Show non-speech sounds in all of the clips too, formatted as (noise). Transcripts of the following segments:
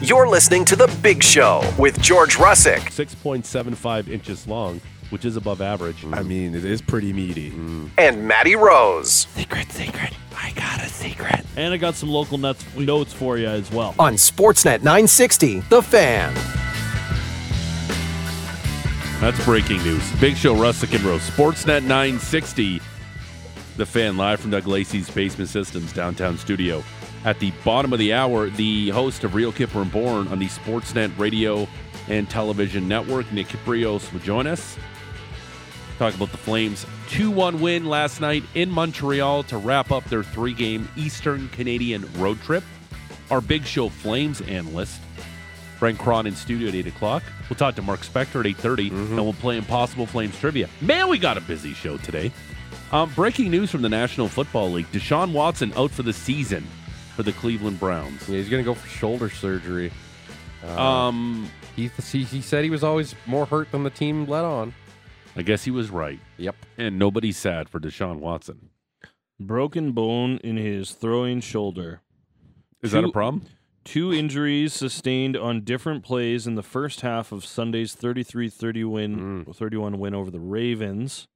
You're listening to The Big Show with George Russick. 6.75 inches long, which is above average. I mean, it is pretty meaty. Mm. and Maddie Rose Secret, secret. I got a secret. And I got some local nuts, notes for you as well. on Sportsnet 960, The Fan. That's breaking news. Big Show, Russick and Rose. Sportsnet 960. The fan live from Doug Lacey's Basement Systems downtown studio. At the bottom of the hour, the host of Real Kyper and Bourne on the Sportsnet radio and television network, Nick Kypreos, will join us. Talk about the Flames' 2 1 win last night in Montreal to wrap up their three game Eastern Canadian road trip. Our Big Show Flames analyst, Frank Krahn in studio at 8 o'clock. We'll talk to Mark Spector at 8.30, and we'll play Impossible Flames trivia. Man, we got a busy show today. Um, breaking news from the National Football League. Deshaun Watson out for the season for the Cleveland Browns. Yeah, he's gonna go for shoulder surgery. Um, He, he he said he was always more hurt than the team let on. I guess he was right. Yep. And nobody's sad for Deshaun Watson. Broken bone in his throwing shoulder. Is that a problem? Two injuries sustained on different plays in the first half of Sunday's 33-30 win, 31 win over the Ravens.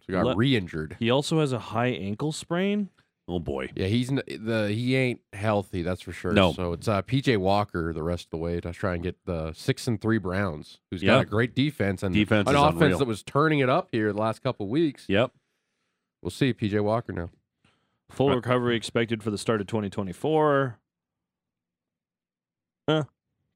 So he got Let- re-injured. He also has a high ankle sprain. Oh, boy. Yeah, he's n- the he ain't healthy. That's for sure. No. So it's uh, PJ Walker the rest of the way to try and get the six and three Browns, who's Yeah. got a great defense and Defense an is offense unreal. that was turning it up here the last couple weeks. Yep. We'll see PJ Walker now. Full Right. recovery expected for the start of 2024. Huh.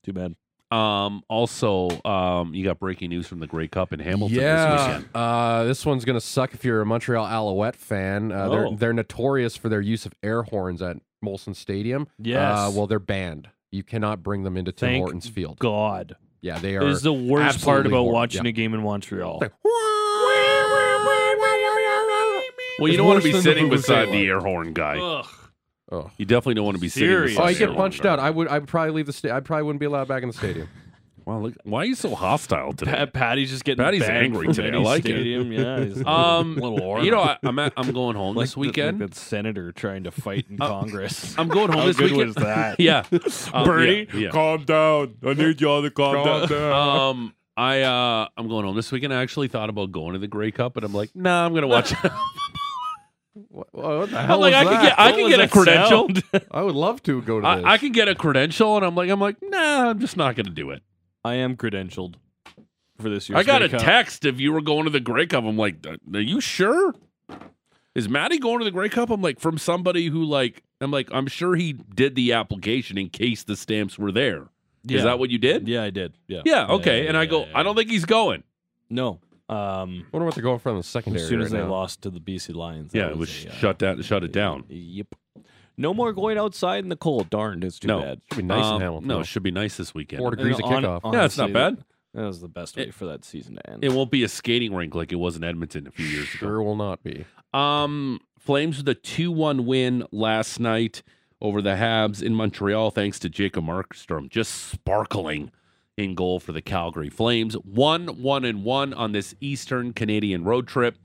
Too bad. Um, also, um, you got breaking news from the Grey Cup in Hamilton this yeah, weekend. uh, this one's gonna suck if you're a Montreal Alouette fan. Uh, they're Oh. they're notorious for their use of air horns at Molson Stadium. Yes. Uh, well, they're banned. You cannot bring them into Tim Thank Hortons Field. God. Yeah, they It are. is the worst part absolutely about hor- watching yeah. a game in Montreal. Like, Well, you It's don't want worse to be than the sitting Vuvuzela. beside the air horn guy. Ugh. Oh. You definitely don't want to be Serious. sitting Oh, I get air punched out. I would. I'd probably leave the. Sta- I probably wouldn't be allowed back in the stadium. (laughs) Wow, look, why are you so hostile today? Pat, Patty's just getting Patty's angry today. I any like it. stadium. Yeah, (laughs) he's a Um, (laughs) little ornery. you know, I, I'm at, I'm going home like this the- like weekend. that senator trying to fight in Congress. I'm going home How this good weekend. was that? yeah, Um, Bernie, yeah, yeah. calm down. I need y'all to calm, down. Um, I uh, I'm going home this weekend. I actually thought about going to the Grey Cup, but I'm like, nah, I'm gonna watch. What, what the I'm hell like, was I could that? get, I What can get a credential. (laughs) I would love to go to this. I, I can get a credential, and I'm like, I'm like, nah, I'm just not gonna do it. I am credentialed for this year. I got Grey a Cup. text if you were going to the Grey Cup. I'm like, are you sure? Is Maddie going to the Grey Cup? I'm like, from somebody who like, I'm like, I'm sure he did the application in case the stamps were there. Is Yeah. that what you did? Yeah, I did. Yeah. Yeah, okay. yeah, and I yeah, go, yeah, I don't think he's going. No. Um, wonder what they're going for in the secondary. as soon as right they now. lost to the BC Lions. that Yeah, it was a, uh, shut down, shut it down. Yep. No more going outside in the cold. Darn, it's too No. bad. Should be nice Um, in Hamilton. No, it should be nice this weekend. Four degrees of On- kickoff. Yeah, it's not bad. That, that was the best way for that season to end. It won't be a skating rink like it was in Edmonton a few years ago. sure will not be. Um, Flames with a 2 1 win last night over the Habs in Montreal, thanks to Jacob Markstrom, just sparkling in goal for the Calgary Flames. 1 1 and 1 on this Eastern Canadian road trip.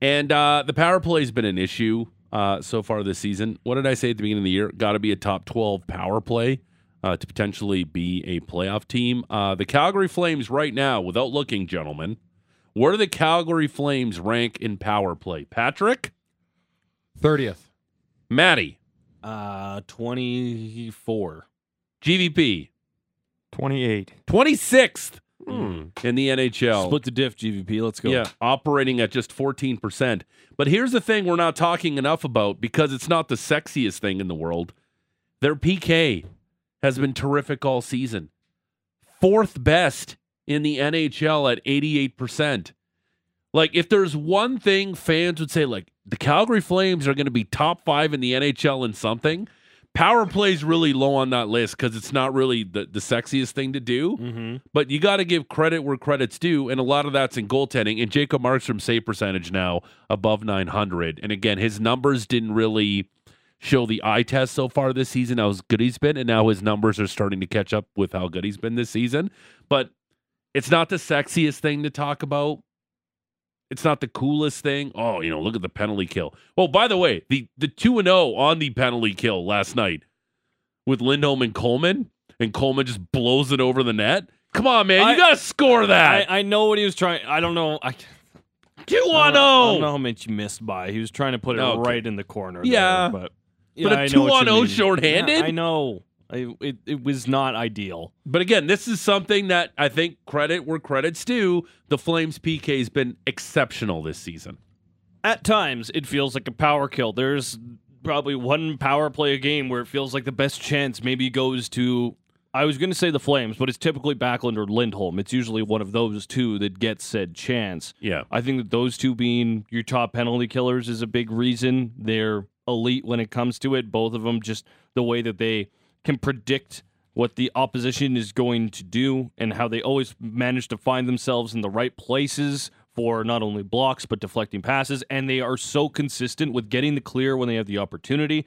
And uh, the power play has been an issue uh, so far this season. What did I say at the beginning of the year? Got to be a top 12 power play uh, to potentially be a playoff team. Uh, the Calgary Flames, right now, without looking, gentlemen, where do the Calgary Flames rank in power play? Patrick? Thirtieth. Maddie, Uh, 24. GVP, 28. 26th Hmm. in the NHL. Split the diff, GVP. Let's go. Yeah, operating at just 14%. But here's the thing we're not talking enough about because it's not the sexiest thing in the world. Their PK has been terrific all season. Fourth best in the NHL at 88%. Like, if there's one thing fans would say, like, the Calgary Flames are going to be top five in the NHL in something, power play's really low on that list because it's not really the, the sexiest thing to do. Mm-hmm. But you got to give credit where credit's due, and a lot of that's in goaltending. And Jacob Markstrom's save percentage now above 900. And again, his numbers didn't really show the eye test so far this season how good he's been, and now his numbers are starting to catch up with how good he's been this season. But it's not the sexiest thing to talk about. It's not the coolest thing. Oh, you know, look at the penalty kill. Well, by the way, the the two and zero on the penalty kill last night with Lindholm and Coleman. and Coleman just blows it over the net. Come on, man, I- you gotta score that. I, I know what he was trying. I don't know. I, Two I on don't I don't oh! know how much you missed by. He was trying to put it Okay. right in the corner. Yeah. there, but But a know 2-on-0 mean. shorthanded? Yeah, I know. It it was not ideal. But again, this is something that I think credit where credit's due. The Flames PK has been exceptional this season. At times, it feels like a power kill. There's probably one power play a game where it feels like the best chance maybe goes to. I was going to say the Flames, but it's typically Backlund or Lindholm. It's usually one of those two that gets said chance. Yeah. I think that those two being your top penalty killers is a big reason. They're elite when it comes to it. Both of them, just the way that they can predict what the opposition is going to do and how they always manage to find themselves in the right places for not only blocks but deflecting passes. And they are so consistent with getting the clear when they have the opportunity.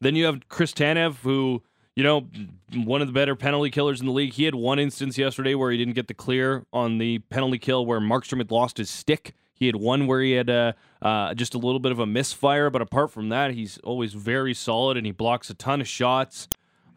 Then you have Chris Tanev, who, you know, one of the better penalty killers in the league. He had one instance yesterday where he didn't get the clear on the penalty kill where Markstrom had lost his stick. He had one where he had uh, uh, just a little bit of a misfire, but apart from that, he's always very solid and he blocks a ton of shots.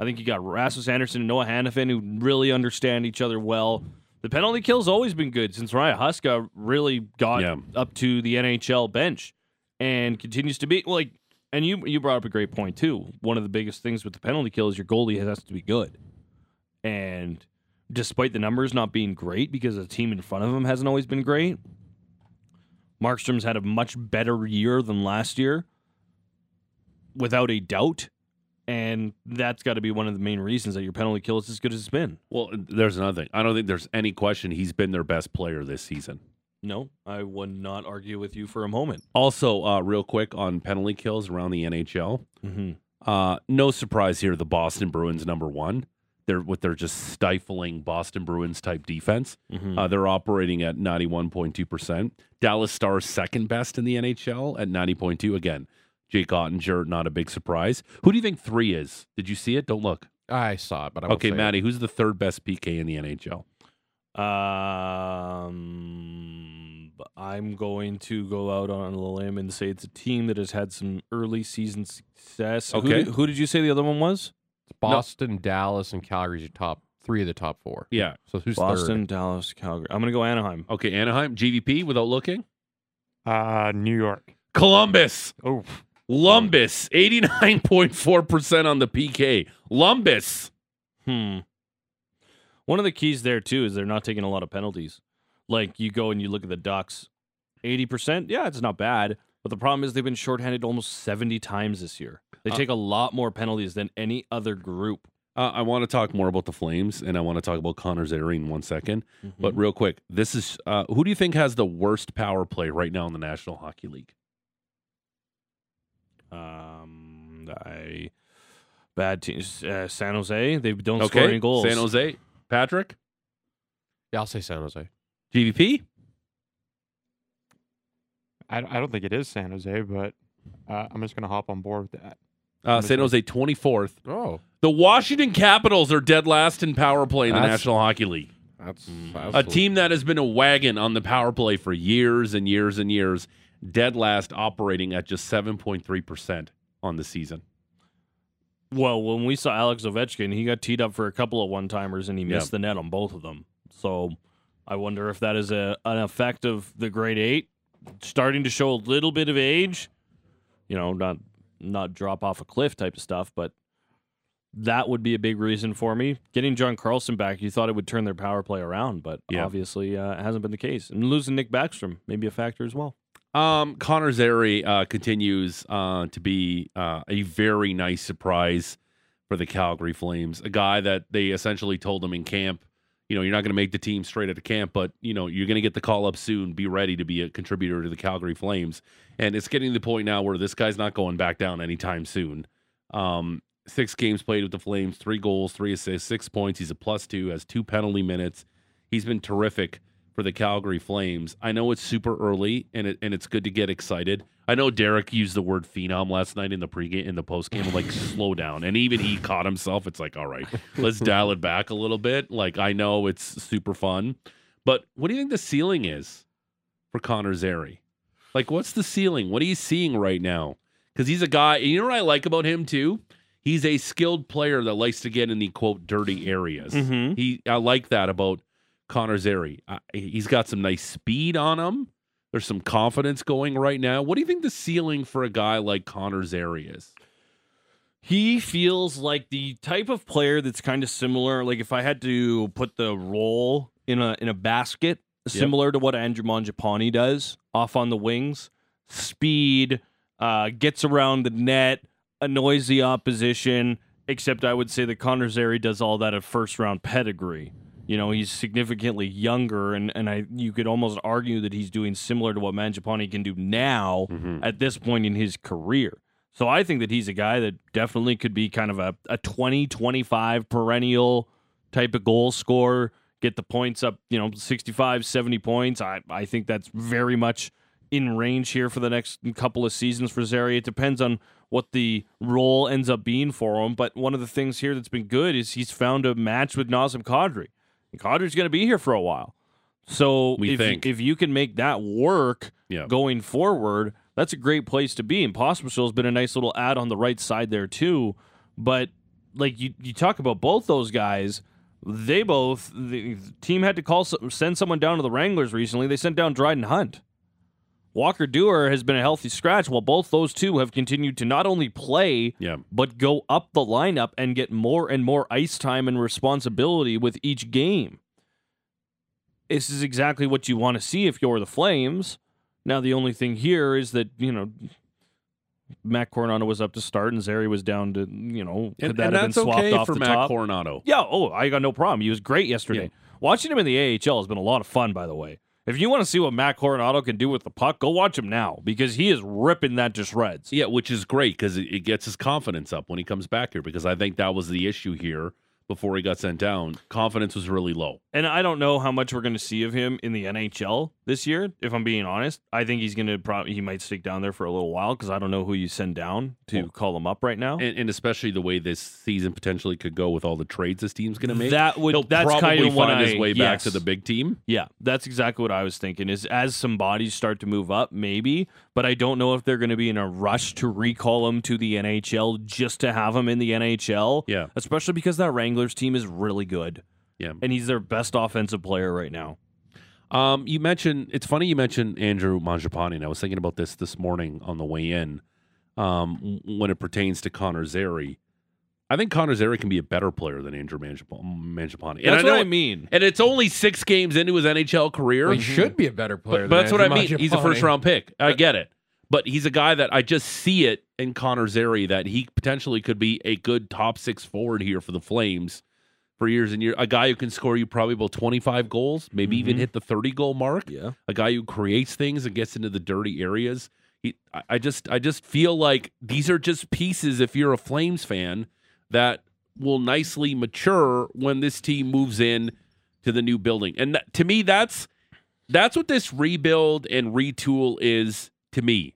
I think you got Rasmus Andersson and Noah Hanifin who really understand each other well. The penalty kill's always been good since Ryan Huska really got Yeah. up to the NHL bench and continues to be like. And you you brought up a great point too. One of the biggest things with the penalty kill is your goalie has to be good, and despite the numbers not being great because the team in front of him hasn't always been great, Markstrom's had a much better year than last year, without a doubt. And that's got to be one of the main reasons that your penalty kill is as good as it's been. Well, there's another thing. I don't think there's any question he's been their best player this season. No, I would not argue with you for a moment. Also, uh, real quick on penalty kills around the NHL. Mm-hmm. Uh, no surprise here. The Boston Bruins number one. They're with their just stifling Boston Bruins type defense. Mm-hmm. Uh, they're operating at ninety one point two percent. Dallas Stars second best in the NHL at ninety point two. Again, Jake Oettinger not a big surprise. Who do you think three is? Did you see it? Don't look. I saw it, but I won't Okay, say it. Maddie. Who's the third best PK in the NHL? Um, I'm going to go out on a limb and say it's a team that has had some early season success. Who Okay. did- who did you say the other one was? It's Boston, Dallas, and Calgary's your top three of the top four. Yeah. So who's Boston, third? Dallas, Calgary. I'm going to go Anaheim. Okay, Anaheim. GVP without looking. Uh, New York. Columbus. Oh, Lumbus, 89.4% on the PK. Lumbus. Hmm. One of the keys there too is they're not taking a lot of penalties. Like you go and you look at the Ducks, eighty percent. Yeah, it's not bad. But the problem is they've been shorthanded almost seventy times this year. They Uh, take a lot more penalties than any other group. Uh, I want to talk more about the Flames, and I want to talk about Connor Zary in one second. But real quick, this is uh, who do you think has the worst power play right now in the National Hockey League? Um, I bad teams. Uh, San Jose. They don't score any goals. San Jose. Patrick, Yeah, I'll say San Jose. GVP. I, I don't think it is San Jose, but uh, I'm just gonna hop on board with that. Uh, San Jose 24th. Oh, The Washington Capitals are dead last in power play in the That's- National Hockey League. that's, A team that has been a wagon on the power play for years and years and years, dead last operating at just 7.3% on the season. Well, when we saw Alex Ovechkin, he got teed up for a couple of one timers and he missed the net on both of them. So I wonder if that is a an effect of the Great Eight starting to show a little bit of age. You know, not not drop off a cliff type of stuff, but that would be a big reason for me. Getting John Carlson back, you thought it would turn their power play around, but Yeah. obviously uh, it hasn't been the case. And losing Nick Backstrom may be a factor as well. Um, Connor Zary uh, continues uh, to be uh, a very nice surprise for the Calgary Flames. A guy that they essentially told him in camp, you know, you're not going to make the team straight out of camp, but you know, you're going to get the call up soon. Be ready to be a contributor to the Calgary Flames. And it's getting to the point now where this guy's not going back down anytime soon. Um, six games played with the Flames, three goals, three assists, six points. He's a plus two, has two penalty minutes. He's been terrific for the Calgary Flames. I know it's super early and it, and it's good to get excited. I know Derek used the word phenom last night in the pregame in the postgame. Like, (laughs) slow down. And even he caught himself. It's like, all right, let's (laughs) dial it back a little bit. Like I know it's super fun, but what do you think the ceiling is for Connor Zary? Like, what's the ceiling? What are you seeing right now? Because he's a guy. And you know what I like about him too? he's a skilled player that likes to get in the quote dirty areas. Mhm. He I like that about Connor Zary. Uh, he's got some nice speed on him. There's some confidence going right now. What do you think the ceiling for a guy like Connor Zary is? He feels like the type of player that's kind of similar. Like if I had to put the role in a in a basket, similar to what Andrew Mangiapane does off on the wings, speed, uh, gets around the net, annoys the opposition. Except I would say that Connor Zary does all that at first round pedigree. You know, he's significantly younger, and, and I you could almost argue that he's doing similar to what Mangiapane can do now mm-hmm. at this point in his career. So I think that he's a guy that definitely could be kind of a, a 20, 25 perennial type of goal scorer, get the points up, you know, 65, 70 points. I, I think that's very much in range here for the next couple of seasons for Zary. It depends on what the role ends up being for him. But one of the things here that's been good is he's found a match with Nazem Kadri. Kadri's going to be here for a while. So We if, think. if you can make that work Yeah. going forward, that's a great place to be. And Pospisil has been a nice little ad on the right side there too. But like you, you talk about both those guys, they both the team had to call send someone down to the Wranglers recently. They sent down Dryden Hunt. Walker Duehr has been a healthy scratch, while both those two have continued to not only play Yeah. but go up the lineup and get more and more ice time and responsibility with each game. This is exactly what you want to see if you're the Flames. Now, the only thing here is that, you know, Matt Coronato was up to start and Zary was down to, you know, could And, that and have been swapped okay off for the Matt top? Coronato. Yeah, oh, I got no problem. He was great yesterday. Watching him in the AHL has been a lot of fun, by the way. If you want to see what Matt Coronato can do with the puck, go watch him now because he is ripping that to shreds. Yeah, which is great because it, gets his confidence up when he comes back here. Because I think that was the issue here before he got sent down. Confidence was really low. And I don't know how much we're going to see of him in the NHL this year. If I'm being honest, I think he's going to probably he might stick down there for a little while because I don't know who you send down to Well, call him up right now. And, and especially the way this season potentially could go with all the trades this team's going to make. That would He'll that's kind of find his way back to the big team. Yeah, that's exactly what I was thinking. Is as some bodies start to move up, maybe, but I don't know if they're going to be in a rush to recall him to the NHL just to have him in the NHL. Yeah. especially because that Wranglers team is really good, Yeah. and he's their best offensive player right now. Um, you mentioned it's funny you mentioned Andrew Mangiapane, and I was thinking about this this morning on the way in. Um, when it pertains to Connor Zary, I think Connor Zary can be a better player than Andrew Manjap- Mangiapane. And That's I know, what I mean. And it's only six games into his NHL career. Well, he should be a better player. But, but than that's what I Andrew mean. He's a first round pick. I get it. But he's a guy that I just see it in Connor Zary that he potentially could be a good top six forward here for the Flames for years and years. A guy who can score you probably about 25 goals, maybe even Mhm. hit the 30 goal mark. Yeah. A guy who creates things and gets into the dirty areas. He, I, I just I just feel like these are just pieces if you're a Flames fan that will nicely mature when this team moves in to the new building. And that, to me that's that's what this rebuild and retool is to me.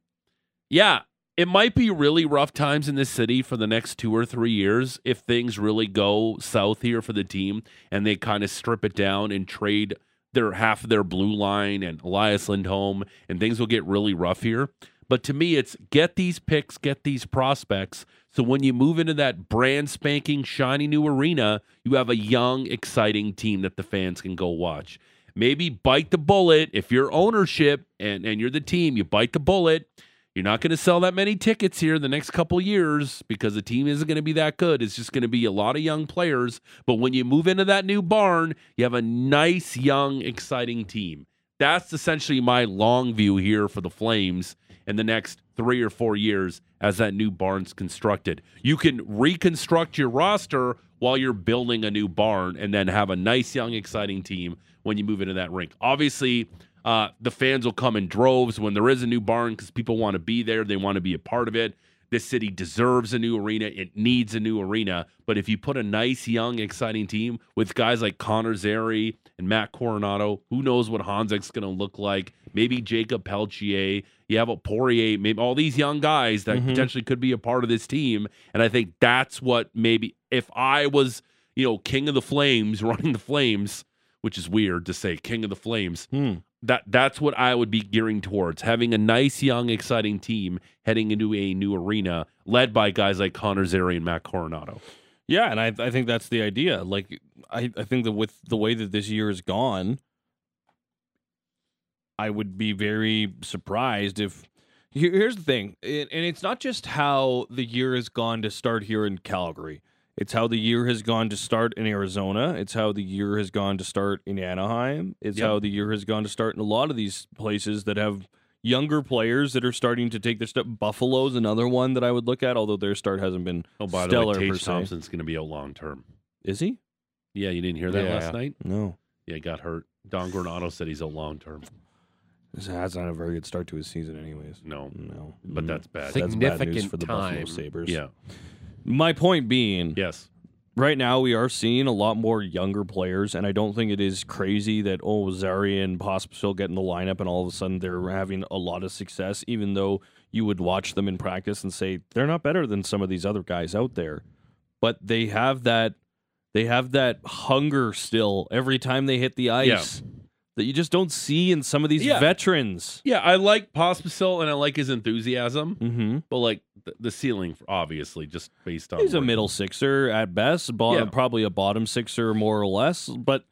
Yeah, it might be really rough times in this city for the next two or three years if things really go south here for the team and they kind of strip it down and trade their half of their blue line and Elias Lindholm and things will get really rough here. But to me, it's get these picks, get these prospects. So when you move into that brand spanking, shiny new arena, you have a young, exciting team that the fans can go watch. Maybe bite the bullet if you're ownership and, and you're the team, you bite the bullet. You're not going to sell that many tickets here in the next couple years because the team isn't going to be that good. It's just going to be a lot of young players. But when you move into that new barn, you have a nice, young, exciting team. That's essentially my long view here for the Flames in the next three or four years as that new barn's constructed. You can reconstruct your roster while you're building a new barn and then have a nice, young, exciting team when you move into that rink. Obviously, uh, the fans will come in droves when there is a new barn because people want to be there. They want to be a part of it. This city deserves a new arena. It needs a new arena. But if you put a nice, young, exciting team with guys like Connor Zary and Matt Coronato, who knows what Hansek's going to look like? Maybe Jakob Pelletier. You have a Poirier. Maybe all these young guys that Mhm. potentially could be a part of this team. And I think that's what maybe if I was, you know, king of the Flames, (laughs) running the Flames, which is weird to say king of the Flames. Hmm. that that's what I would be gearing towards. Having a nice, young, exciting team heading into a new arena led by guys like Connor Zary and Matt Coronato. Yeah, and I I think that's the idea. Like I, I think that with the way that this year has gone, I would be very surprised if here's the thing, and and it's not just how the year has gone to start here in Calgary. It's how the year has gone to start in Arizona. It's how the year has gone to start in Anaheim. It's Yep. how the year has gone to start in a lot of these places that have younger players that are starting to take their step. Buffalo's another one that I would look at, although their start hasn't been Oh, by stellar the way, per Tage se. Thompson's going to be out long term. Is he? Yeah, you didn't hear that Yeah. last night? No. Yeah, he got hurt. Don Granato said he's out long term. That's not a very good start to his season, anyways. No, No, but Mm. that's bad. Sig- that's bad news for the Buffalo. Sabres. yeah. My point being, Yes. right now we are seeing a lot more younger players, and I don't think it is crazy that oh Zary and Pospisil get in the lineup and all of a sudden they're having a lot of success, even though you would watch them in practice and say they're not better than some of these other guys out there, but they have that they have that hunger still every time they hit the ice that you just don't see in some of these Yeah. veterans. Yeah, I like Pospisil and I like his enthusiasm, Mm-hmm. but like the, the ceiling, obviously, just based on He's a middle sixer at best, bottom, Yeah. probably a bottom sixer more or less. But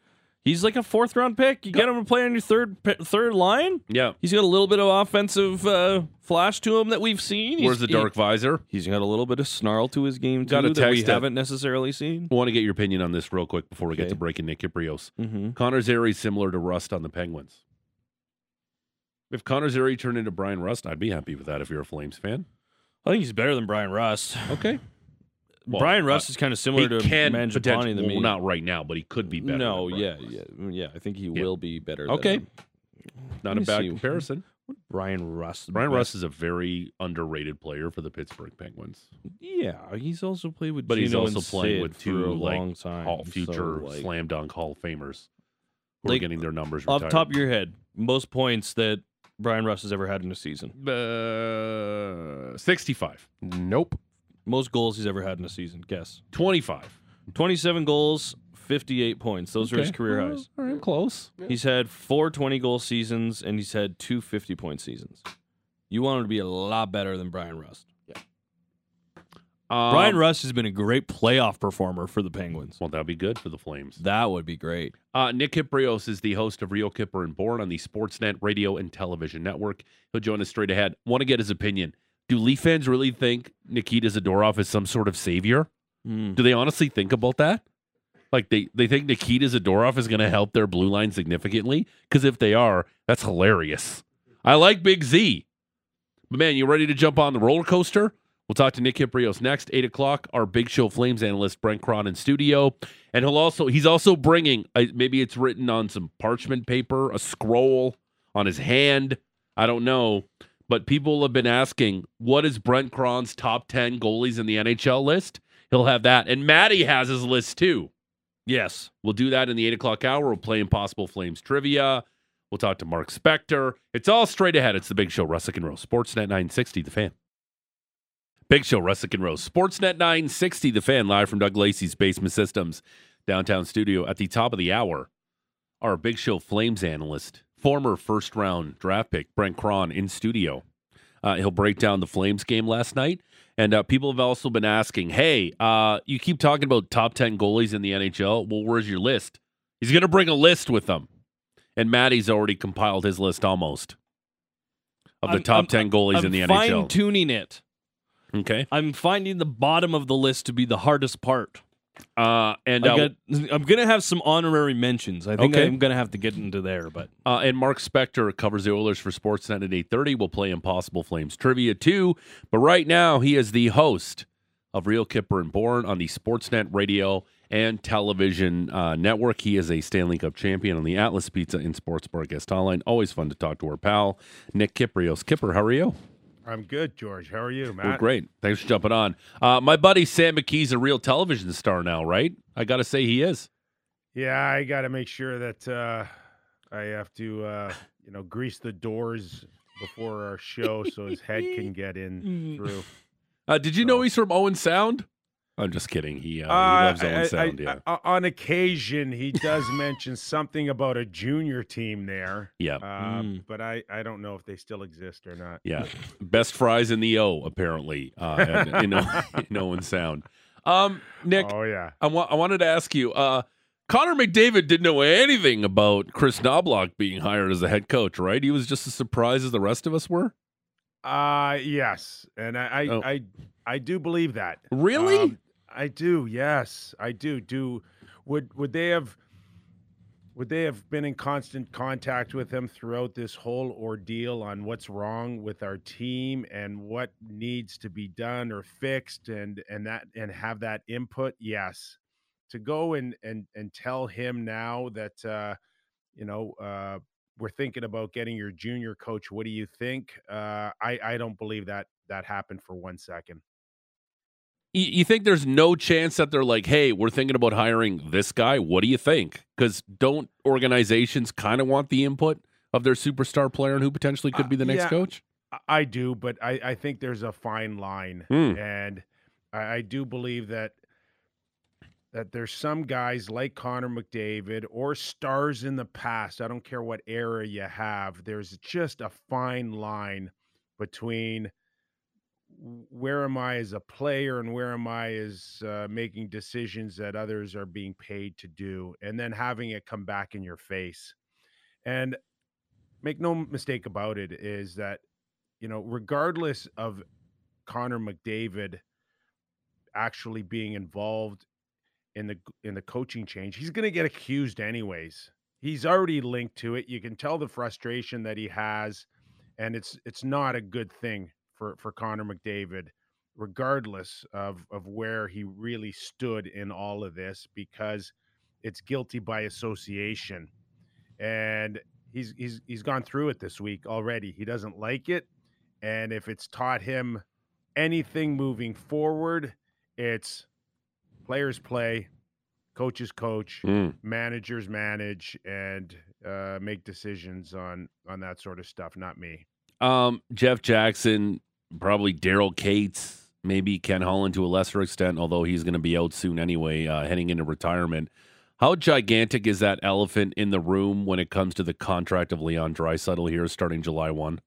he's like a fourth round pick. You get him to play on your third third line. Yeah. He's got a little bit of offensive uh, flash to him that we've seen. Where's the dark visor? He, has got a little bit of snarl to his game Got too that we haven't necessarily seen. I want to get your opinion on this real quick before we get to breaking Nick Kypreos. Mm-hmm. Connor Zary similar to Rust on the Penguins. If Connor Zary turned into Bryan Rust, I'd be happy with that if you're a Flames fan. I think he's better than Bryan Rust. Okay. (laughs) Well, Bryan Rust uh, is kind of similar to can Mangiapane potentially, to well, me. not right now, but he could be better. no, than yeah, Brian yeah, Rust. yeah. I think he Yeah. will be better. Okay. than Not a bad see. comparison. Bryan Rust. Brian best- Rust is a very underrated player for the Pittsburgh Penguins. Yeah, he's also played with. But he's also and playing Sid with two, a like, long time. Hall so, future like, slam dunk Hall of Famers who are getting their numbers off retired. the top of your head, most points that Bryan Rust has ever had in a season. uh, 65. Nope. Most goals he's ever had in a season. Guess. 25. Twenty-seven goals, fifty-eight points. Those are his Okay. career Well, highs. All right, close. He's had four 20 goal seasons and he's had two 50 point seasons. You want him to be a lot better than Bryan Rust. Um, Bryan Rust has been a great playoff performer for the Penguins. Well, that'd be good for the Flames. That would be great. Uh, Nick Kypreos is the host of Real Kyper and Bourne on the Sportsnet radio and television network. He'll join us straight ahead. Want to get his opinion. Do Leaf fans really think Nikita Zadorov is some sort of savior? Mm. Do they honestly think about that? Like they, they think Nikita Zadorov is going to help their blue line significantly? Because if they are, that's hilarious. I like Big Z. But man, you ready to jump on the roller coaster? We'll talk to Nick Kypreos next, eight o'clock. Our Big Show Flames analyst Brent Krahn in studio, and he'll also he's also bringing uh, maybe it's written on some parchment paper, a scroll on his hand. I don't know, but people have been asking what is Brent Krahn's top ten goalies in the NHL list. He'll have that, and Maddie has his list too. Yes. We'll do that in the eight o'clock hour. We'll play Impossible Flames trivia. We'll talk to Mark Spector. It's all straight ahead. It's the Big Show, Russick and Rose, Sportsnet 960, The Fan. Big Show, Russick and Rose, Sportsnet 960, The Fan, live from Doug Lacey's Basement Systems downtown studio. At the top of the hour, our Big Show Flames analyst, former first round draft pick, Brent Krahn, in studio. Uh, he'll break down the Flames game last night. And uh, people have also been asking, hey, uh, you keep talking about top 10 goalies in the NHL. Well, where's your list? He's going to bring a list with them. And Maddie's already compiled his list almost of the I'm- top I'm- 10 goalies I'm in the fine NHL. tuning it. okay. I'm finding the bottom of the list to be the hardest part. Uh, and uh, got, I'm going to have some honorary mentions. I think Okay. I'm going to have to get into there, but Uh, and Mark Spector covers the Oilers for Sportsnet at 8.30. We'll play Impossible Flames trivia too. But right now, he is the host of Real Kyper and Bourne on the Sportsnet radio and television uh, network. He is a Stanley Cup champion on the Atlas Pizza in Sports Bar Guest Hotline. Always fun to talk to our pal, Nick Kypreos. Kipper, how are you? I'm good, George. How are you, Matt? We're great. Thanks for jumping on. Uh, my buddy Sam McKee's a real television star now, right? I got to say he is. Yeah, I got to make sure that uh, I have to, uh, you know, grease the doors before our show so his head can (laughs) get in through. Uh, did you know he's from Owen Sound? I'm just kidding. He, uh, Uh, he loves I- Owen I- Sound. I- yeah. I- on occasion, he (laughs) does mention something about a junior team there. Yeah. Uh, Mm. But I, I don't know if they still exist or not. Yeah. Best fries in the O, apparently, uh, and, in, O- (laughs) in Owen Sound. Um, Nick, Oh yeah. I, wa- I wanted to ask you, uh, Connor McDavid didn't know anything about Kris Knoblauch being hired as the head coach, right? He was just as surprised as the rest of us were. Uh yes, and I, I, Oh. I, I do believe that. Really? Um, I do. Yes, I do. Do would would they have would they have been in constant contact with him throughout this whole ordeal on what's wrong with our team and what needs to be done or fixed and and that and have that input? Yes. To go and and and tell him now that uh you know uh we're thinking about getting your junior coach. What do you think? Uh I I don't believe that that happened for one second. You, you think there's no chance that they're like, hey, we're thinking about hiring this guy? What do you think? Because don't organizations kind of want the input of their superstar player and who potentially could Uh, be the next yeah. coach? I- do, but I, I think there's a fine line, Hmm. and I, I do believe that that there's some guys like Connor McDavid or stars in the past. I don't care what era you have. There's just a fine line between where am I as a player and where am I as uh, making decisions that others are being paid to do, and then having it come back in your face. And make no mistake about it, is that you know, regardless of Connor McDavid actually being involved in the in the coaching change, he's going to get accused anyways. He's already linked to it. You can tell the frustration that he has, and it's it's not a good thing for for Connor McDavid, regardless of of where he really stood in all of this, because it's guilty by association, and he's he's he's gone through it this week already. He doesn't like it, and if it's taught him anything moving forward, it's players play, coaches coach, Mm. managers manage, and uh, make decisions on on that sort of stuff. Not me. Um, Jeff Jackson, probably Daryl Katz, maybe Ken Holland to a lesser extent, although he's going to be out soon anyway, uh, heading into retirement. How gigantic is that elephant in the room when it comes to the contract of Leon Draisaitl here starting July 1?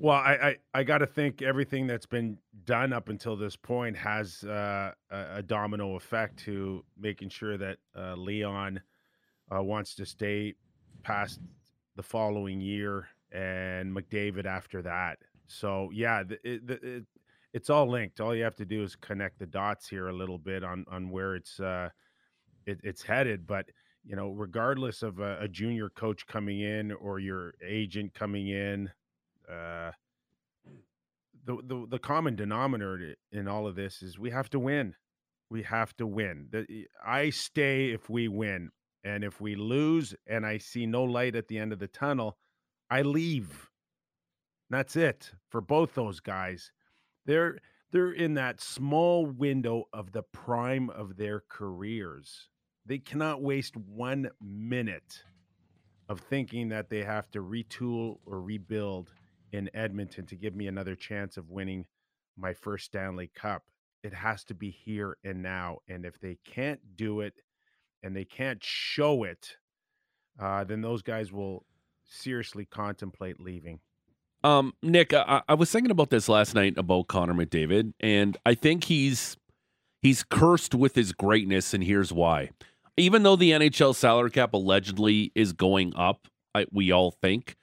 Well, I I, I got to think everything that's been done up until this point has uh, a domino effect to making sure that uh, Leon uh, wants to stay past the following year and McDavid after that. So yeah, it, the, it, it's all linked. All you have to do is connect the dots here a little bit on on where it's uh, it, it's headed. But you know, regardless of a, a junior coach coming in or your agent coming in, uh, the, the the common denominator in all of this is we have to win. We have to win. The, I stay if we win, and if we lose, and I see no light at the end of the tunnel, I leave. That's it for both those guys. They're they're in that small window of the prime of their careers. They cannot waste one minute of thinking that they have to retool or rebuild in Edmonton to give me another chance of winning my first Stanley Cup. It has to be here and now. And if they can't do it and they can't show it, uh, then those guys will seriously contemplate leaving. Um, Nick, I, I was thinking about this last night about Connor McDavid, and I think he's he's cursed with his greatness, and here's why. Even though the NHL salary cap allegedly is going up, I, we all think.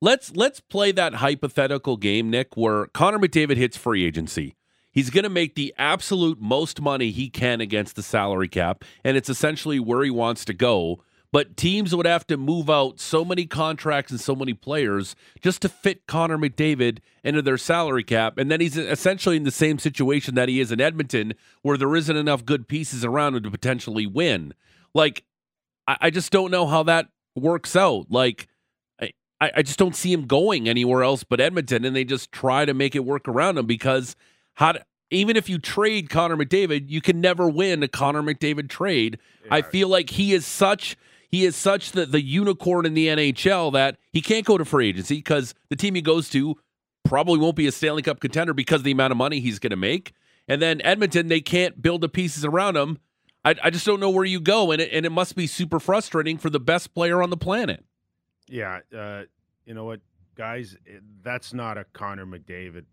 Let's let's play that hypothetical game, Nick, where Connor McDavid hits free agency. He's going to make the absolute most money he can against the salary cap, and it's essentially where he wants to go. But teams would have to move out so many contracts and so many players just to fit Connor McDavid into their salary cap. And then he's essentially in the same situation that he is in Edmonton, where there isn't enough good pieces around him to potentially win. Like, I, I just don't know how that works out. Like, I, I just don't see him going anywhere else but Edmonton, and they just try to make it work around him because how even if you trade Connor McDavid, you can never win a Connor McDavid trade. I feel like he is such he is such the, the unicorn in the NHL that he can't go to free agency because the team he goes to probably won't be a Stanley Cup contender because of the amount of money he's going to make. And then Edmonton, they can't build the pieces around him. I, I just don't know where you go, and it, and it must be super frustrating for the best player on the planet. Yeah, uh, you know what, guys? That's not a Connor McDavid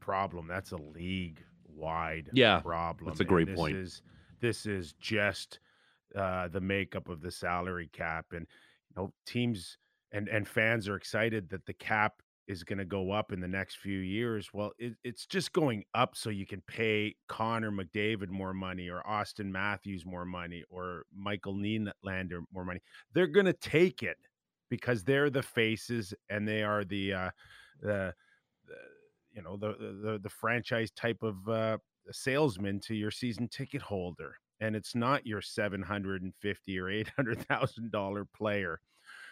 problem. That's a league wide Yeah, problem. that's a And great this point. Is, this is just uh, the makeup of the salary cap, and you know teams and and fans are excited that the cap is going to go up in the next few years. Well, it, it's just going up so you can pay Connor McDavid more money, or Auston Matthews more money, or Michael Nylander more money. They're going to take it because they're the faces and they are the uh, the, the you know the, the the franchise type of uh, salesman to your season ticket holder, and it's not your seven hundred and fifty or eight hundred thousand dollar player.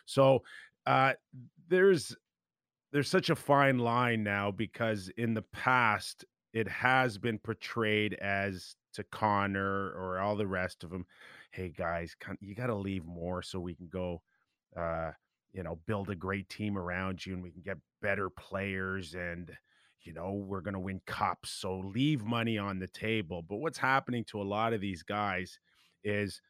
So uh, there's there's such a fine line now because in the past it has been portrayed as to Connor or all the rest of them, hey guys, you got to leave more so we can go, uh, you know, build a great team around you and we can get better players and you know we're going to win cups. So leave money on the table. But what's happening to a lot of these guys is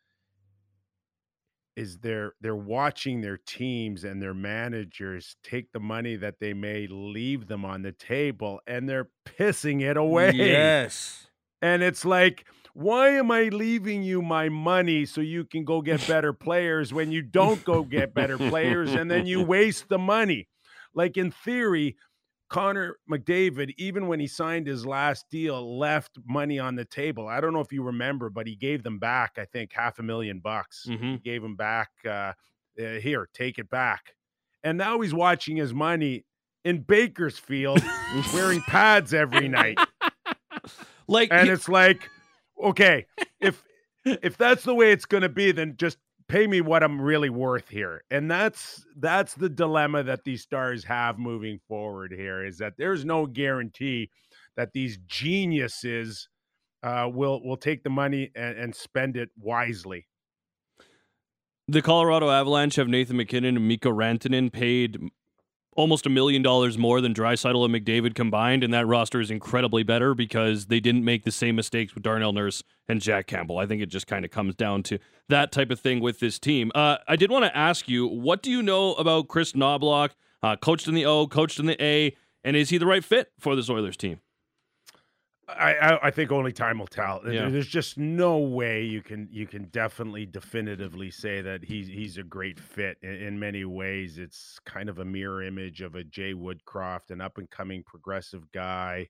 is they're they're watching their teams and their managers take the money that they may leave them on the table and they're pissing it away. Yes. And it's like, why am I leaving you my money so you can go get better players when you don't go get better players and then you (laughs) waste the money? Like in theory, Connor McDavid, even when he signed his last deal, left money on the table. I don't know if you remember, but he gave them back, I think, half a million bucks. Mhm. He gave them back, uh, uh, here, take it back. And now he's watching his money in Bakersfield wearing pads every night. (laughs) Like And it's like, okay, if if that's the way it's going to be, then just pay me what I'm really worth here. And that's that's the dilemma that these stars have moving forward here is that there's no guarantee that these geniuses uh, will will take the money and, and spend it wisely. The Colorado Avalanche have Nathan MacKinnon and Mika Rantanen paid almost a million dollars more than Draisaitl and McDavid combined, and that roster is incredibly better because they didn't make the same mistakes with Darnell Nurse and Jack Campbell. I think it just kind of comes down to that type of thing with this team. Uh, I did want to ask you, what do you know about Kris Knoblauch? Uh, coached in the O, coached in the A, and is he the right fit for this Oilers team? I, I I think only time will tell. Yeah. There's just no way you can you can definitely definitively say that he's he's a great fit. In, in many ways, it's kind of a mirror image of a Jay Woodcroft, an up and coming progressive guy,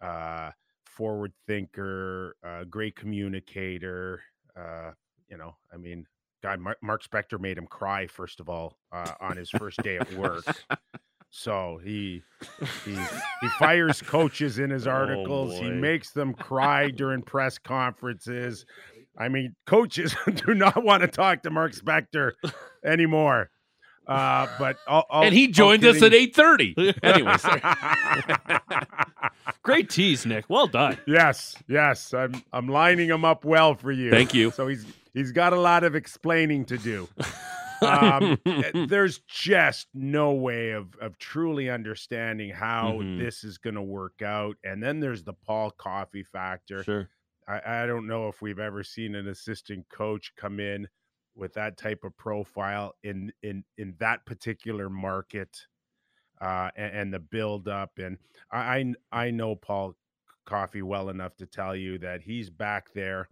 uh, forward thinker, uh, great communicator. Uh, you know, I mean, God, Mark, Mark Spector made him cry first of all uh, on his first day at work. (laughs) So he he he (laughs) fires coaches in his articles. he makes them cry during press conferences. I (laughs) mean, coaches (laughs) do not want to talk to Mark Spector anymore. Uh, but all, all, and he joined us at eight thirty. Anyways, Great tease, Nick. Well done. yes, yes, I'm I'm lining him up well for you. Thank you. So he's he's got a lot of explaining to do. Um, (laughs) eh, there's just no way of of truly understanding how Mm-hmm. Mhm. this is going to work out. And then there's the Paul Coffey factor. Sure. I, I don't know if we've ever seen an assistant coach come in with that type of profile in in in that particular market uh, and, and the build up. And I I I know Paul Coffey well enough to tell you that he's back there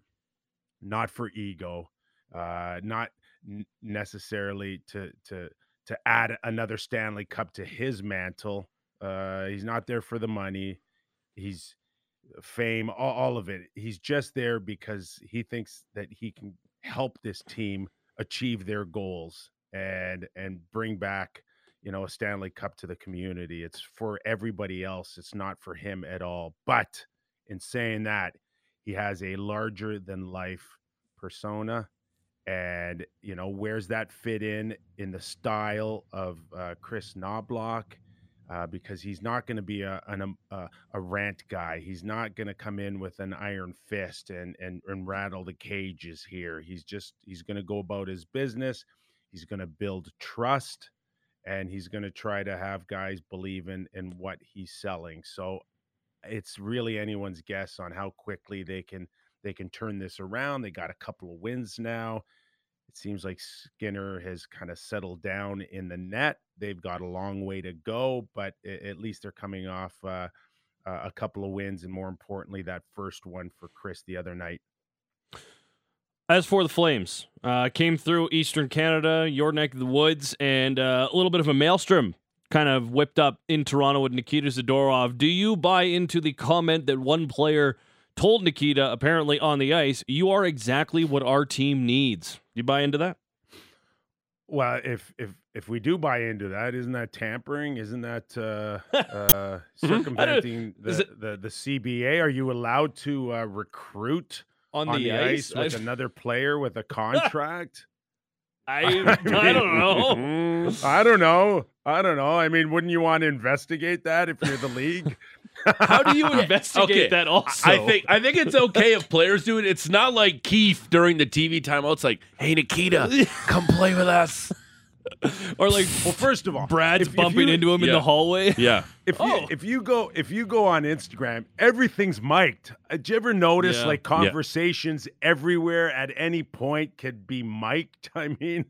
not for ego, uh, not necessarily to to to add another Stanley Cup to his mantle. Uh, he's not there for the money. He's fame, all, all of it. He's just there because he thinks that he can help this team achieve their goals and and bring back you know a Stanley Cup to the community. It's for everybody else. It's not for him at all. But in saying that, he has a larger than life persona and you know where's that fit in in the style of uh, Kris Knoblauch uh, because he's not going to be a, an, um, a a rant guy. He's not going to come in with an iron fist and and and rattle the cages here. He's just he's going to go about his business. He's going to build trust, and he's going to try to have guys believe in in what he's selling. So it's really anyone's guess on how quickly they can they can turn this around. They got a couple of wins now. It seems like Skinner has kind of settled down in the net. They've got a long way to go, but at least they're coming off uh, a couple of wins, and more importantly, that first one for Chris the other night. As for the Flames, uh, came through Eastern Canada, your neck of the woods, and uh, a little bit of a maelstrom kind of whipped up in Toronto with Nikita Zadorov. Do you buy into the comment that one player told Nikita, apparently on the ice, you are exactly what our team needs? You buy into that? Well, if if if we do buy into that, isn't that tampering? Isn't that uh, (laughs) uh, circumventing the, it- the the CBA? Are you allowed to uh, recruit On, on the, ice, with I, another player with a (laughs) contract? I, I don't know. I don't know. I don't know. I mean, wouldn't you want to investigate that if you're the league? (laughs) How do you (laughs) investigate Okay, that also? I think I think it's okay if players do it. It's not like Keith during the TV timeout. It's like, hey Nikita, (laughs) come play with us. or like well, first of all, Brad's if- if bumping you- into him in the hallway. (laughs) Yeah. if you Oh. if you go if you go on Instagram, everything's mic'd. Uh, Did you ever notice Yeah. like conversations everywhere at any point could be mic'd? I mean,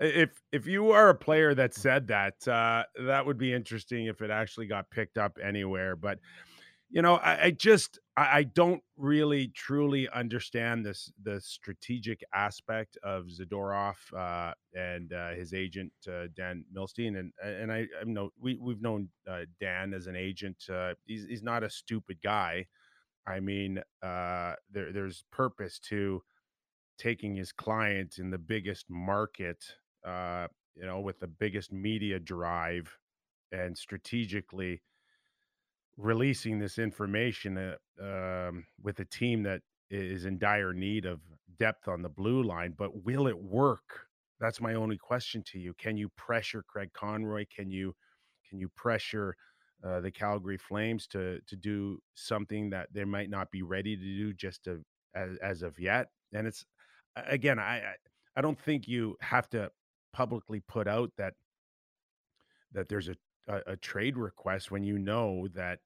if if you are a player that said that, uh, that would be interesting if it actually got picked up anywhere. But you know, I, I just I, I don't really truly understand this the strategic aspect of Zadorov uh, and uh, his agent uh, Dan Milstein, and and I, I know we we've known uh, Dan as an agent. Uh, he's he's not a stupid guy. I mean, there there's purpose to taking his client in the biggest market, uh, you know, with the biggest media drive, and strategically releasing this information uh, um, with a team that is in dire need of depth on the blue line. But will it work? That's my only question to you. Can you pressure Craig Conroy? Can you can you pressure uh, the Calgary Flames to to do something that they might not be ready to do just to, as, as of yet? And it's again, I, I I don't think you have to publicly put out that that there's a, a, a trade request when you know that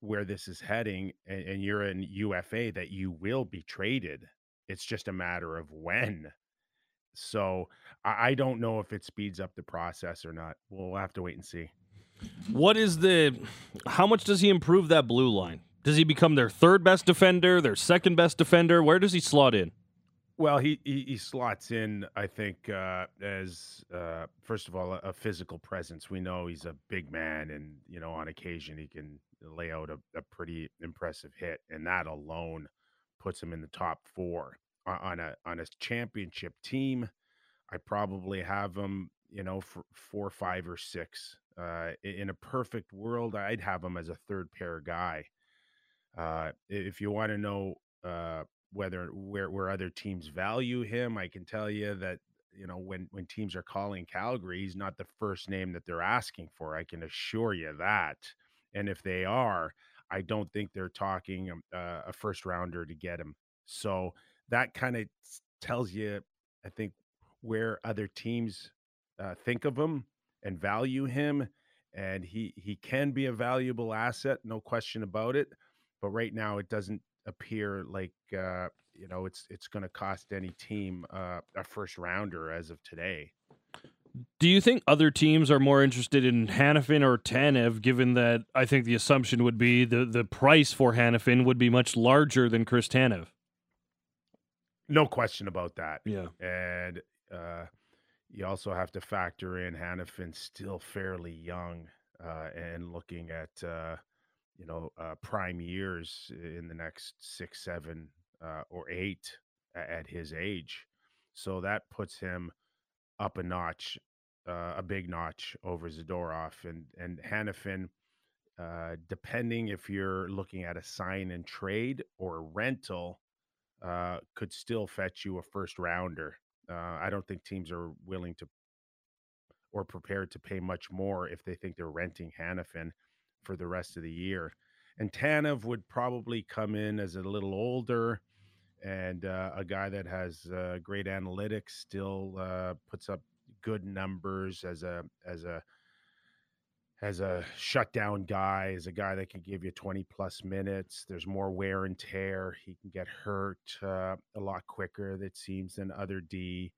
where this is heading and, and you're in UFA that you will be traded. It's just a matter of when. So I, I don't know if it speeds up the process or not. We'll have to wait and see. What is the? How much does he improve that blue line? Does he become their third best defender, their second best defender? Where does he slot in? Well, he he, he slots in, I think, uh, as uh, first of all a, a physical presence. We know he's a big man, and you know on occasion he can lay out a, a pretty impressive hit, and that alone puts him in the top four on a on a championship team. I probably have him, you know, for four, five, or six. Uh, in a perfect world, I'd have him as a third pair guy. Uh, if you want to know uh, whether where where other teams value him, I can tell you that you know when when teams are calling Calgary, he's not the first name that they're asking for. I can assure you that. And if they are, I don't think they're talking um, uh, a first rounder to get him. So that kind of tells you, I think, where other teams uh, think of him and value him. And he he can be a valuable asset, no question about it. But right now, it doesn't appear like uh, you know it's it's going to cost any team uh, a first rounder as of today. Do you think other teams are more interested in Hanifin or Tanev, given that I think the assumption would be the, the price for Hanifin would be much larger than Chris Tanev? No question about that. Yeah. and uh, you also have to factor in Hanifin still fairly young uh, and looking at uh, you know uh, prime years in the next six, seven, uh, or eight at his age. So that puts him up a notch, uh, a big notch over Zadorov and and Hanifin. Uh, depending if you're looking at a sign and trade or a rental, uh, could still fetch you a first rounder. Uh, I don't think teams are willing to or prepared to pay much more if they think they're renting Hanifin for the rest of the year. And Tanev would probably come in as a little older and uh, a guy that has uh, great analytics, still uh, puts up good numbers as a as a as a shutdown guy, as a guy that can give you 20 plus minutes. There's more wear and tear. He can get hurt uh, a lot quicker, it seems, than other D.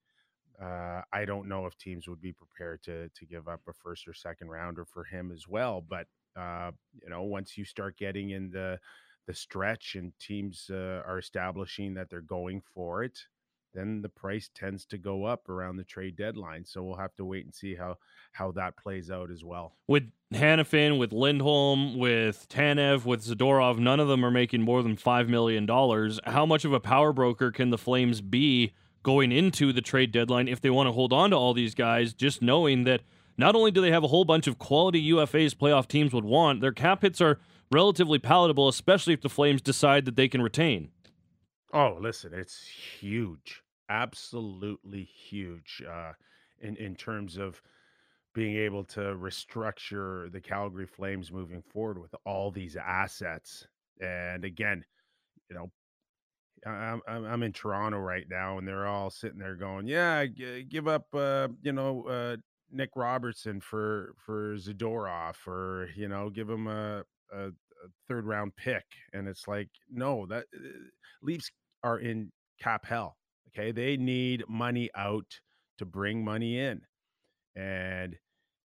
Uh, I don't know if teams would be prepared to to give up a first or second rounder for him as well. But uh, you know, once you start getting in the the stretch and teams uh, are establishing that they're going for it, then the price tends to go up around the trade deadline. So we'll have to wait and see how how that plays out as well. With Hanifin, with Lindholm, with Tanev, with Zadorov, none of them are making more than five million dollars. How much of a power broker can the Flames be going into the trade deadline if they want to hold on to all these guys, just knowing that not only do they have a whole bunch of quality UFAs playoff teams would want, their cap hits are relatively palatable, especially if the Flames decide that they can retain. Oh, listen, it's huge, absolutely huge uh, in in terms of being able to restructure the Calgary Flames moving forward with all these assets. And again, you know, I'm I'm, in Toronto right now, and they're all sitting there going, "Yeah, g- give up, uh, you know, uh, Nick Robertson for for Zadorov, or you know, give him a, a, a third round pick." And it's like, no, that uh, Leafs are in cap hell. Okay, they need money out to bring money in, and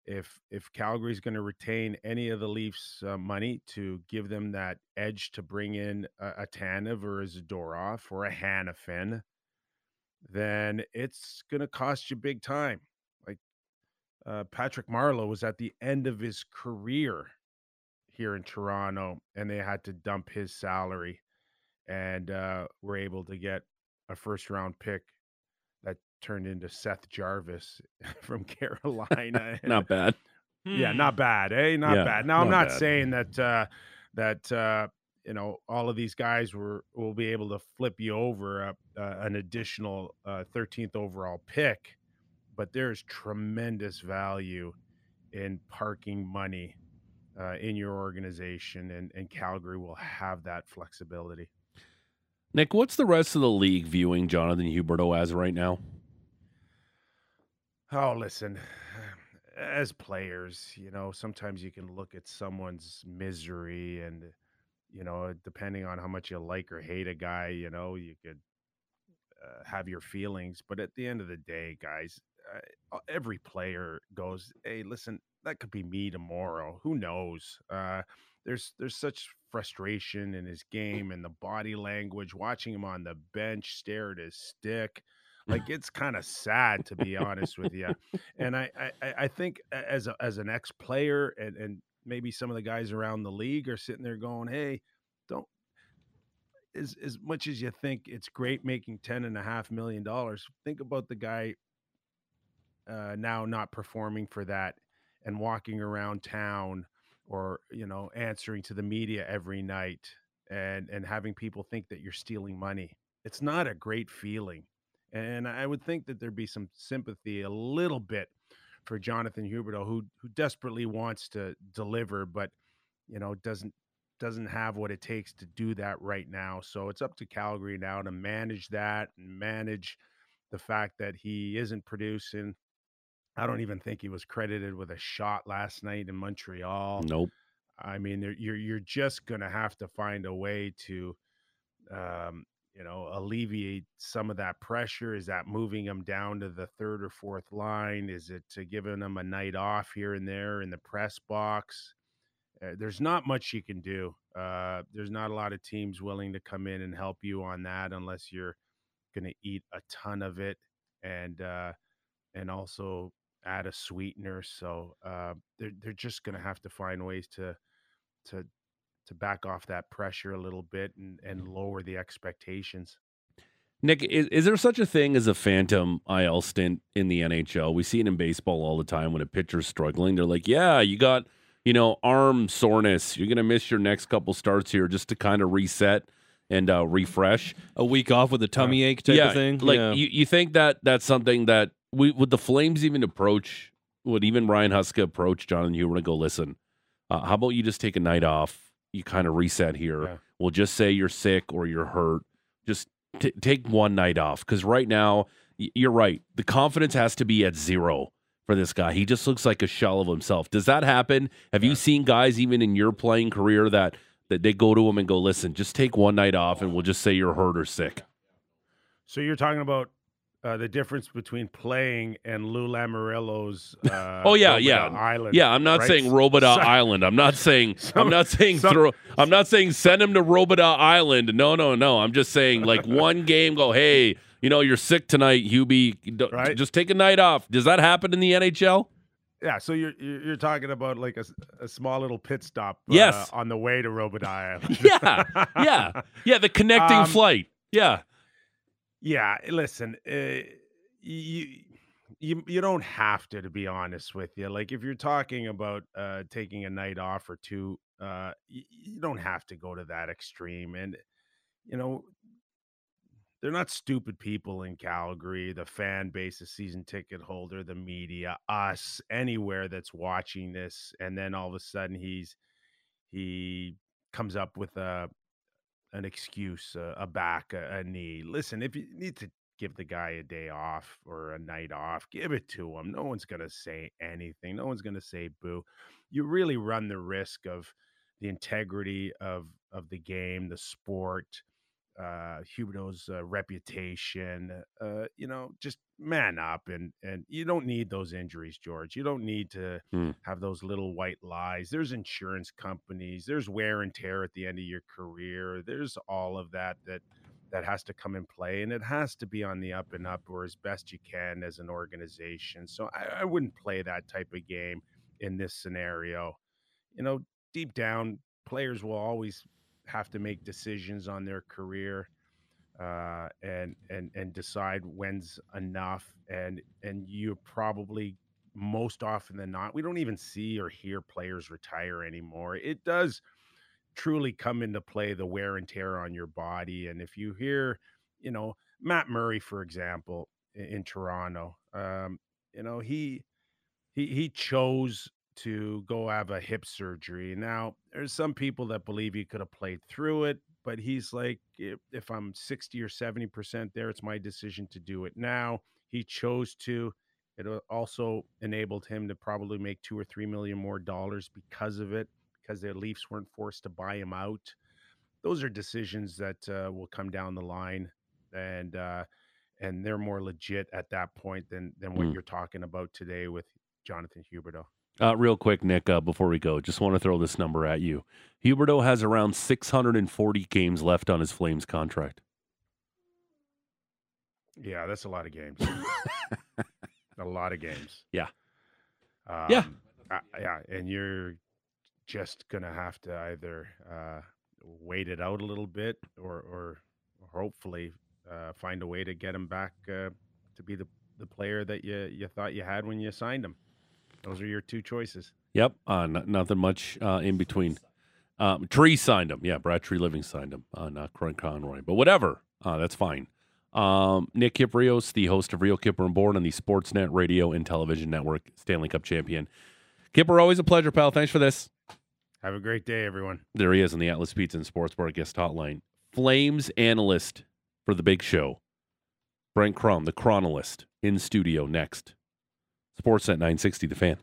if if Calgary's going to retain any of the Leafs' uh, money to give them that edge to bring in a, a Tanev or a Zadorov or a Hanifin, then it's going to cost you big time. Like uh, Patrick Marleau was at the end of his career here in Toronto, and they had to dump his salary, and uh, were able to get a first round pick that turned into Seth Jarvis (laughs) from Carolina. (laughs) Not bad. yeah, not bad, eh? Not Yeah, bad. Now I'm not not bad. saying that uh that uh you know all of these guys were will be able to flip you over a, uh, an additional uh, 13th overall pick, but there's tremendous value in parking money uh, in your organization, and and Calgary will have that flexibility. Nick, what's the rest of the league viewing Jonathan Huberdeau as right now? Oh, listen, as players, you know, sometimes you can look at someone's misery and, you know, depending on how much you like or hate a guy, you know, you could uh, have your feelings. But at the end of the day, guys, uh, every player goes, hey, listen, that could be me tomorrow. Who knows? Uh, there's there's such frustration in his game and the body language. Watching him on the bench stare at his stick, (laughs) like it's kind of sad to be honest with you. And I, I I think as a, as an ex player and and maybe some of the guys around the league are sitting there going, hey, don't as as much as you think it's great making ten and a half million dollars, think about the guy uh, now not performing for that and walking around town or you know answering to the media every night and and having people think that you're stealing money. It's not a great feeling. And I would think that there'd be some sympathy a little bit for Jonathan Huberdeau, who who desperately wants to deliver, but you know doesn't doesn't have what it takes to do that right now. So it's up to Calgary now to manage that and manage the fact that he isn't producing. I don't even think he was credited with a shot last night in Montreal. Nope. I mean, you're you're just gonna have to find a way to, um, you know, alleviate some of that pressure. Is that moving him down to the third or fourth line? Is it to giving him a night off here and there in the press box? Uh, there's not much you can do. Uh, there's not a lot of teams willing to come in and help you on that unless you're going to eat a ton of it and uh, and also add a sweetener. So uh, they're they're just going to have to find ways to to to back off that pressure a little bit and and lower the expectations. Nick, is, is there such a thing as a phantom IL stint in the NHL? We see it in baseball all the time when a pitcher's struggling. They're like, yeah, you got, you know, arm soreness. You're going to miss your next couple starts here just to kind of reset and uh, refresh. A week off with a tummy ache type yeah, of thing. Like, yeah. you, you think that that's something that we would the Flames even approach? Would even Ryan Huska approach Jonathan Huberdeau and go, listen, uh, how about you just take a night off? You kind of reset here. Yeah. We'll just say you're sick or you're hurt. Just t- take one night off because right now y- you're right. The confidence has to be at zero for this guy. He just looks like a shell of himself. Does that happen? Have you seen guys even in your playing career that that they go to him and go, "Listen, just take one night off, and we'll just say you're hurt or sick." So you're talking about uh, the difference between playing and Lou Lamoriello's. Uh, Oh yeah, yeah, Island. yeah. I'm not right? saying Robidas (laughs) So- Island. I'm not saying. (laughs) I'm not saying some- throw. I'm not saying send him to Robidas Island. No, no, no. I'm just saying like (laughs) one game. Go, hey, you know you're sick tonight, Hubie. Right. Just take a night off. Does that happen in the NHL? Yeah, so you're you're talking about like a small little pit stop. uh, Yes. on the way to Robidas Island. Yeah, yeah, yeah. The connecting Um, flight. Yeah. Yeah, listen, uh, you you you don't have to, to be honest with you. Like if you're talking about uh, taking a night off or two, uh, you, you don't have to go to that extreme. And you know, they're not stupid people in Calgary. The fan base, the season ticket holder, the media, us, anywhere that's watching this, and then all of a sudden he's he comes up with a an excuse, a, a back, a, a knee. Listen, if you need to give the guy a day off or a night off, give it to him. No one's going to say anything. No one's going to say boo. You really run the risk of the integrity of of the game, the sport, uh Huberdeau's uh, reputation. Uh, you know, just man up and and you don't need those injuries, George. You don't need to Hmm. have those little white lies. There's insurance companies. There's wear and tear at the end of your career. There's all of that that that has to come in play, and it has to be on the up and up or as best you can as an organization. So I, I wouldn't play that type of game in this scenario. You know, deep down, players will always have to make decisions on their career uh, and and and decide when's enough. And and you probably most often than not, we don't even see or hear players retire anymore. It does truly come into play the wear and tear on your body. And if you hear, you know, Matt Murray, for example, in, in Toronto, um, you know, he he he chose to go have a hip surgery. Now, there's some people that believe he could have played through it, but he's like, if, if I'm 60 or 70% there, it's my decision to do it now. He chose to. It also enabled him to probably make two or three million more dollars because of it, because the Leafs weren't forced to buy him out. Those are decisions that uh, will come down the line, and uh, and they're more legit at that point than than what Mm. you're talking about today with Jonathan Huberdeau. Uh, real quick, Nick, uh, before we go, just want to throw this number at you. Huberdeau has around 640 games left on his Flames contract. Yeah, that's a lot of games. (laughs) a lot of games. Yeah. Um, Yeah. I- yeah, and you're just gonna have to either uh, wait it out a little bit, or or, or hopefully uh, find a way to get him back uh, to be the the player that you you thought you had when you signed him. Those are your two choices. Yep, uh, n- nothing much uh, in between. Um, Tree signed him. Yeah, Brad Treliving signed him, uh, not Croy Conroy. But whatever, uh, that's fine. Um, Nick Kypreos, the host of Real Kyper and Bourne on the Sportsnet Radio and Television Network, Stanley Cup champion. Kyper, always a pleasure, pal. Thanks for this. Have a great day, everyone. There he is on the Atlas Pizza and Sports Bar guest hotline. Flames analyst for the big show. Brent Krahn, the chronolist, in studio next. Sportsnet 960, the fan.